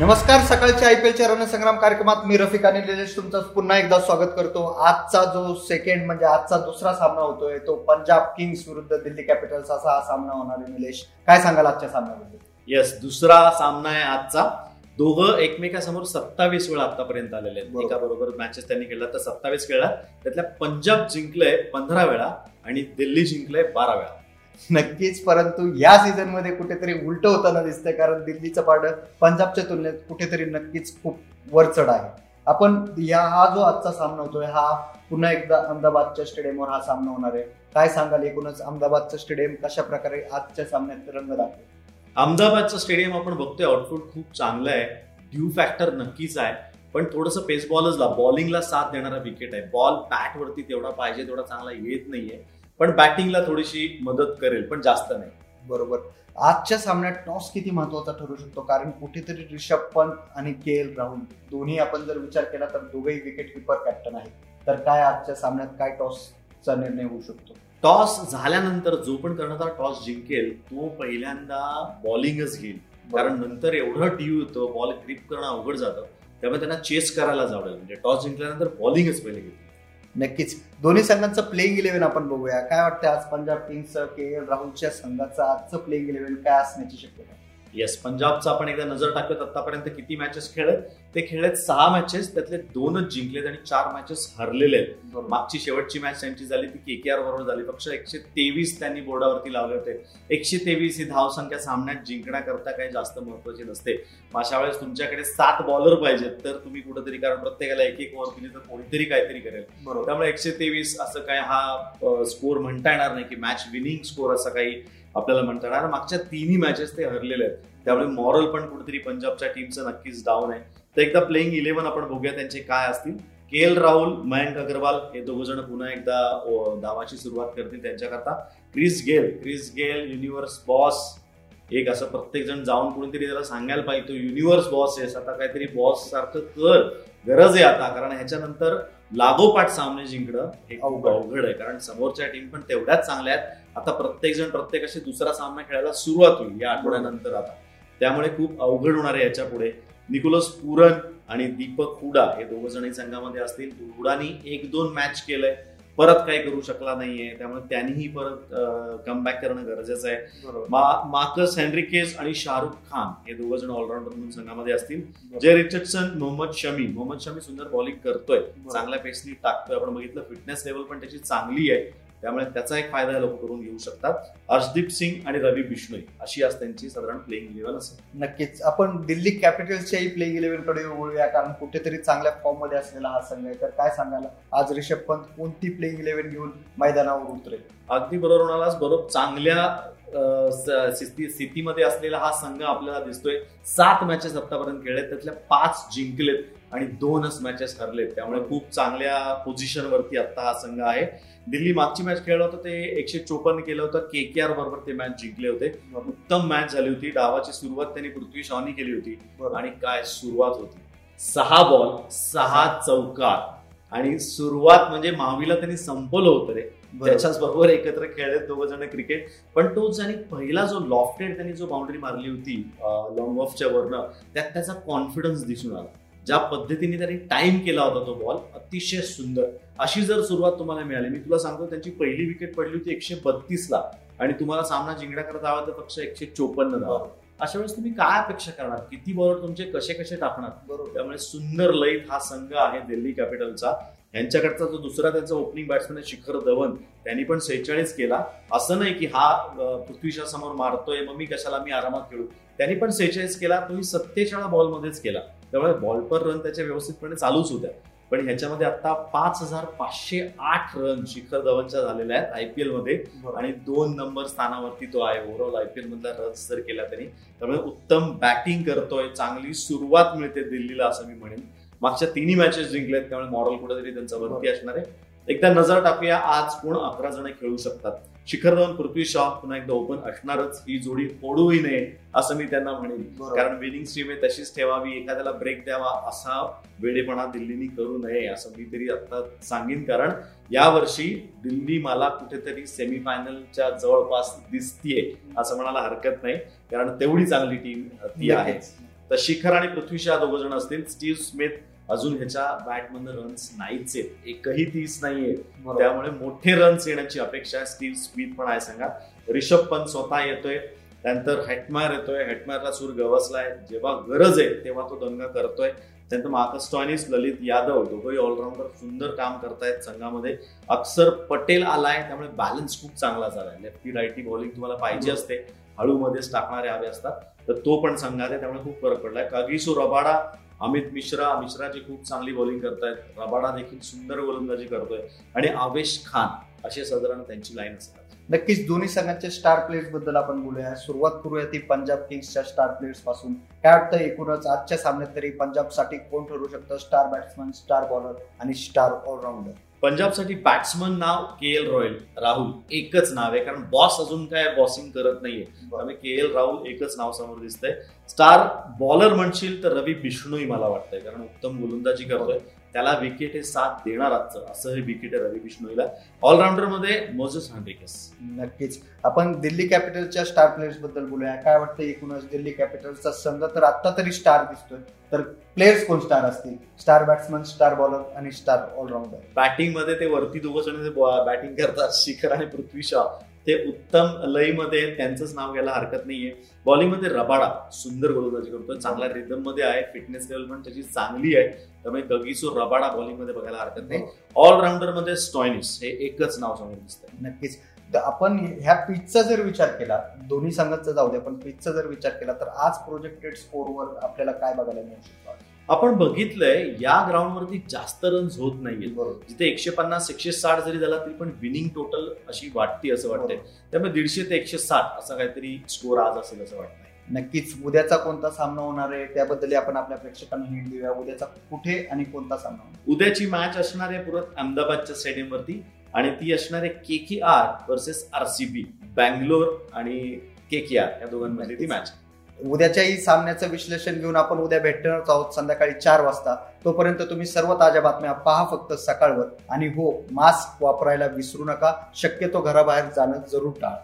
नमस्कार सकाळच्या I P एलच्या रणसंग्राम कार्यक्रमात मी रफिक आणि निलेश तुमचं पुन्हा एकदा स्वागत करतो. आजचा जो सेकंड म्हणजे आजचा दुसरा सामना होतोय तो पंजाब किंग्स विरुद्ध दिल्ली कॅपिटल्स असा हा सामना होणार आहे निलेश. काय सांगाल आजच्या सामन्याबद्दल? येस दुसरा सामना आहे आजचा. दोघं एकमेकासमोर सत्तावीस वेळा आतापर्यंत आलेले आहेत. एका बरोबर मॅचेस त्यांनी खेळला तर सत्तावीस खेळला त्यातल्या पंजाब जिंकलंय पंधरा वेळा आणि दिल्ली जिंकलंय बारा वेळा. नक्कीच परंतु या सीझनमध्ये कुठेतरी उलट होताना दिसतंय कारण दिल्लीचं पारडं पंजाबच्या तुलनेत कुठेतरी नक्कीच खूप वरचढ आहे. आपण या हा जो आजचा सामना होतोय हा पुन्हा एकदा अहमदाबादच्या स्टेडियमवर हा सामना होणार आहे. काय सांगाल एकूणच अहमदाबादचं स्टेडियम कशा प्रकारे आजच्या सामन्यात रंग दाखवेल? अहमदाबादचं स्टेडियम आपण बघतोय आउटपुट खूप चांगलं आहे. ड्यू फॅक्टर नक्कीच आहे. पण थोडंसं पेस बॉलचला बॉलिंगला साथ देणारा विकेट आहे. बॉल बॅटवरती तेवढा पाहिजे तेवढा चांगला येत नाहीये. पण बॅटिंगला थोडीशी मदत करेल पण जास्त नाही. बरोबर. आजच्या सामन्यात टॉस किती महत्त्वाचा ठरू शकतो? कारण कुठेतरी रिषभ पंत आणि के एल राहुल दोन्ही आपण जर विचार केला तर दोघेही विकेट किपर कॅप्टन आहेत. तर काय आजच्या सामन्यात काय टॉसचा निर्णय होऊ शकतो? टॉस झाल्यानंतर जो पण करणारा टॉस जिंकेल तो पहिल्यांदा बॉलिंगच घेईल. कारण नंतर एवढं टीव्ही होतं बॉल ग्रिप करणं अवघड जातं त्यामुळे त्यांना चेस करायला जावं म्हणजे टॉस जिंकल्यानंतर बॉलिंगच पहिले घेईल नक्कीच. दोन्ही संघांचं प्लेइंग इलेव्हन आपण बघूया. काय वाटतं आज पंजाब किंग्स के एल राहुलच्या संघाचं आजचं प्लेइंग इलेव्हन काय असण्याची शक्यता? येस पंजाबचा आपण एकदा नजर टाकत आतापर्यंत किती मॅचेस खेळत ते खेळलेत सहा मॅचेस त्यातले दोनच जिंकलेत आणि चार मॅचेस हरलेले आहेत. मागची शेवटची मॅच त्यांची झाली ती केकेआर बरोबर झाली. फक्त एकशे तेवीस त्यांनी बोर्डावरती लावले होते. एकशे तेवीस ही धावसंख्या सामन्यात जिंकण्याकरता काही जास्त महत्वाची नसते. अशा वेळेस तुमच्याकडे सात बॉलर पाहिजेत तर तुम्ही कुठेतरी कारण प्रत्येकाला एक एक ओव्हर दिली तर कोणीतरी काहीतरी करेल. त्यामुळे एकशे तेवीस असं काय हा स्कोर म्हणता येणार नाही की मॅच विनिंग स्कोर असं काही आपल्याला म्हणता येणार मागच्या तिन्ही मॅचेस ते हरलेले आहेत. त्यामुळे मॉरल पण कुठेतरी पंजाबच्या टीमचं नक्कीच डाऊन आहे. तर एकदा प्लेइंग इलेव्हन आपण बघूया त्यांचे काय असतील. के एल राहुल मयंक अग्रवाल हे दोघ जण पुन्हा एकदा धावाची सुरुवात करतील त्यांच्याकरता. Chris Gayle Chris Gayle universe boss एक असं प्रत्येक जण जाऊन कोणीतरी त्याला सांगायला पाहिजे तो युनिव्हर्स बॉस आहेस आता काहीतरी बॉस सारखं कर. गरज आहे आता कारण ह्याच्यानंतर लागोपाठ सामने जिंकणं हे खूप अवघड. आहे. कारण समोरच्या टीम पण तेवढ्याच चांगल्या आहेत. आता प्रत्येक जण प्रत्येकाशी दुसरा सामना खेळायला सुरुवात होईल या आठवड्यानंतर आता. त्यामुळे खूप अवघड होणार आहे याच्यापुढे निकोलस पुरन आणि दीपक हुडा हे दोघ जणही संघामध्ये असतील. हुडानी एक दोन मॅच केलंय. परत काही करू शकला नाहीये. त्यामुळे त्यांनीही परत कमबॅक करणं गरजेचं आहे. मार्कस हेनरिकेस आणि शाहरुख खान हे दोघ जण ऑलराऊंडर म्हणून संघामध्ये असतील. जय रिचर्डसन मोहम्मद शमी मोहम्मद शमी सुंदर बॉलिंग करतोय. चांगल्या पेसनी टाकतोय. आपण बघितलं फिटनेस लेवल पण त्याची चांगली आहे. त्यामुळे त्याचा एक फायदा लोक करून घेऊ शकतात. अर्शदीप सिंग आणि रवी बिश्नोई अशी आज त्यांची साधारण प्लेइंग इलेव्हन असेल. नक्कीच. आपण दिल्ली कॅपिटल्सच्याही प्लेइंग इलेव्हनकडे वळूया कारण कुठेतरी चांगल्या फॉर्ममध्ये असलेला हा संघ आहे. तर काय सांगाल? आज रिषभ पंत कोणती प्लेइंग इलेव्हन घेऊन मैदानावर उतरेल? अगदी बरोबर म्हणालास. बरोबर. चांगल्या स्थितीमध्ये असलेला हा संघ आपल्याला दिसतोय. सात मॅचेस आतापर्यंत खेळलेत त्यातल्या पाच जिंकलेत आणि दोनच मॅचेस हरलेत. त्यामुळे खूप चांगल्या पोझिशन वरती आता हा संघ आहे. दिल्ली मागची मॅच खेळलं होतं ते एकशे चोपन्न केलं होतं. के के आर बरोबर ते मॅच जिंकले होते. उत्तम मॅच झाली होती. डावाची सुरुवात त्यांनी पृथ्वी शॉनी केली होती. आणि काय सुरुवात होती. सहा बॉल सहा चौकार. आणि सुरुवात म्हणजे महावीला त्यांनी संपवलं होतं रे. त्याच्याच बरोबर एकत्र खेळलेत दोघ जण क्रिकेट पण तो ज्याने पहिला जो लॉफ्टेड त्यांनी जो बाउंड्री मारली होती लॉंग ऑफच्या वरनं त्यात त्याचा कॉन्फिडन्स दिसून आला. ज्या पद्धतीने त्यांनी टाइम केला होता तो बॉल अतिशय सुंदर. अशी जर सुरुवात तुम्हाला मिळाली मी तुला सांगतो त्यांची पहिली विकेट पडली होती एकशे बत्तीस ला आणि तुम्हाला सामना जिंकण्याकरता हवा तर फक्त एकशे चोपन्न धावा. अशा वेळेस तुम्ही काय अपेक्षा करणार? किती बॉलर तुमचे कसे कसे टाकणार? बरोबर. त्यामुळे सुंदर लयीत हा संघ आहे दिल्ली कॅपिटलचा यांच्याकडचा जो दुसरा त्यांचा ओपनिंग बॅट्समॅन आहे शिखर धवन त्यांनी पण सेहेचाळीस केला. असं नाही की हा पृथ्वीच्या समोर मारतोय मग मी कशाला मी आरामात खेळू. त्यांनी पण सेहेचाळीस केला तोही सत्तेचाळीस बॉलमध्येच केला. त्यामुळे बॉल पर रन त्याच्या व्यवस्थितपणे चालूच होत्या. पण ह्याच्यामध्ये आता पाच हजार पाचशे आठ रन शिखर धवनच्या झालेल्या आहेत आयपीएलमध्ये. आणि दोन नंबर स्थानावरती तो आहे. ओव्हरऑल आयपीएल मधला रन्स जर केला त्यांनी. त्यामुळे उत्तम बॅटिंग करतोय. चांगली सुरुवात मिळते दिल्लीला असं मी म्हणेन. मागच्या तिन्ही मॅचेस जिंकल्यात त्यामुळे मॉरल कुठेतरी त्यांचा वरती असणार आहे. एकदा नजर टाकूया आज कोण अकरा जण खेळू शकतात. शिखर धवन पृथ्वी शॉ पुन्हा एकदा ओपन असणारच. ही जोडी फोडूही नये असं मी त्यांना म्हणेन. कारण विनिंग स्ट्रीम आहे तशीच ठेवावी. एखाद्याला ब्रेक द्यावा असा वेडेपणा दिल्लीनी करू नये असं मी तरी आता सांगेन. कारण यावर्षी दिल्ली मला कुठेतरी सेमीफायनलच्या जवळपास दिसतीये असं म्हणायला हरकत नाही. कारण तेवढी चांगली टीम ती आहे. तर शिखर आणि पृथ्वी शहा दोघ जण असतील. स्टीव्ह स्मिथ अजून ह्याच्या बॅटमधनं रन्स नाहीच आहेत. एकही तीस नाहीये. त्यामुळे मोठे रन्स येण्याची अपेक्षा आहे. स्टीव्ह स्मिथ पण आहे सांगा. रिषभ पंत स्वतः येतोय. त्यानंतर हॅटमायर येतोय. हॅटमायरला सूर गवसलाय. जेव्हा गरज आहे तेव्हा तो दंगा करतोय. त्यानंतर मार्कस टॉनिस ललित यादव दोघंही ऑलराऊंडर सुंदर काम करतायत संघामध्ये. अक्षर पटेल आलाय. त्यामुळे बॅलन्स खूप चांगला झालाय. लेफ्टी राईटी बॉलिंग तुम्हाला पाहिजे असते. हळूमध्येच टाकणारे हवे असतात. तर तो पण संघात आहे त्यामुळे खूप फरक पडलाय. कागिसो रबाडा अमित मिश्रा मिश्राची खूप चांगली बॉलिंग करतायत. रबाडा देखील सुंदर गोलंदाजी करतोय. आणि आवेश खान असे साधारण त्यांची लाईन असतात. नक्कीच दोन्ही संघांच्या स्टार प्लेयर्सबद्दल आपण बोलूया. सुरुवात करूया ती पंजाब किंग्सच्या स्टार प्लेयर्सपासून. काय वाटतं एकूणच आजच्या सामन्यात तरी पंजाबसाठी कोण ठरू शकतं? स्टार बॅट्समन स्टार बॉलर आणि स्टार ऑलराऊंडर पंजाबसाठी बॅट्समन नाव के एल रॉयल राहुल. एकच नाव आहे कारण बॉस अजून काय बॉसिंग करत नाहीये. त्यामुळे के एल राहुल एकच नाव समोर दिसतंय. स्टार बॉलर म्हणशील तर रवी बिष्णूही मला वाटतंय कारण उत्तम गोलंदाजी करतोय. त्याला विकेट हे साथ देणार आजचं असं हे विकेट आहे रवी बिष्णोईला ऑलराऊंडरमध्ये मोजेस हँड्रिकस नक्कीच. आपण दिल्ली कॅपिटलच्या स्टार प्लेयर्सबद्दल बोलूया. काय वाटतं एकूणच दिल्ली कॅपिटल्सचा संघ तर आता तरी स्टार दिसतोय. तर प्लेयर्स कोण स्टार असतील? स्टार बॅट्समन स्टार बॉलर आणि स्टार ऑलराऊंडर बॅटिंगमध्ये ते वरती दोघं जण बॅटिंग करतात शिखर आणि पृथ्वी शा. ते उत्तम लयमध्ये त्यांचंच नाव घ्यायला हरकत नाहीये. बॉलिंगमध्ये रबाडा सुंदर गोलंदाजी करतोय. चांगल्या रिदममध्ये आहे. फिटनेस लेवल पण त्याची चांगली आहे. त्यामुळे गगीसो रबाडा बॉलिंगमध्ये बघायला हरकत नाही. ऑलराऊंडरमध्ये स्टॉयनिस हे एकच नाव समोर दिसतंय. नक्कीच. तर आपण ह्या पिचचा जर विचार केला दोन्ही संघाचा जाऊ दे पण पिचचा जर विचार केला तर आज प्रोजेक्टेड स्कोरवर आपल्याला काय बघायला मिळू शकतो? आपण बघितलंय या ग्राउंडवरती जास्त रन्स होत नाहीये जिथे एकशे पन्नास एकशे साठ जरी झाला तरी पण विनिंग टोटल अशी वाटते असं वाटतंय. त्यामुळे दीडशे ते एकशे साठ असा काहीतरी स्कोर आज असेल असं वाटतंय. नक्कीच. उद्याचा कोणता सामना होणार आहे त्याबद्दल आपण आपल्या प्रेक्षकांना हिट देऊया. उद्याचा कुठे आणि कोणता सामना उद्याची मॅच असणार आहे पुरत अहमदाबादच्या स्टेडियम वरती आणि ती असणार आहे K K R versus RCB Bangalore आणि के के आर या दोघांमध्ये ती मॅच उद्याच्याही सामन्याचं विश्लेषण घेऊन आपण उद्या भेटणारच आहोत संध्याकाळी चार वाजता. तोपर्यंत तुम्ही सर्व ताज्या बातम्या पहा फक्त सकाळवर. आणि हो मास्क वापरायला विसरू नका. शक्यतो घराबाहेर जाणं जरूर टाळा.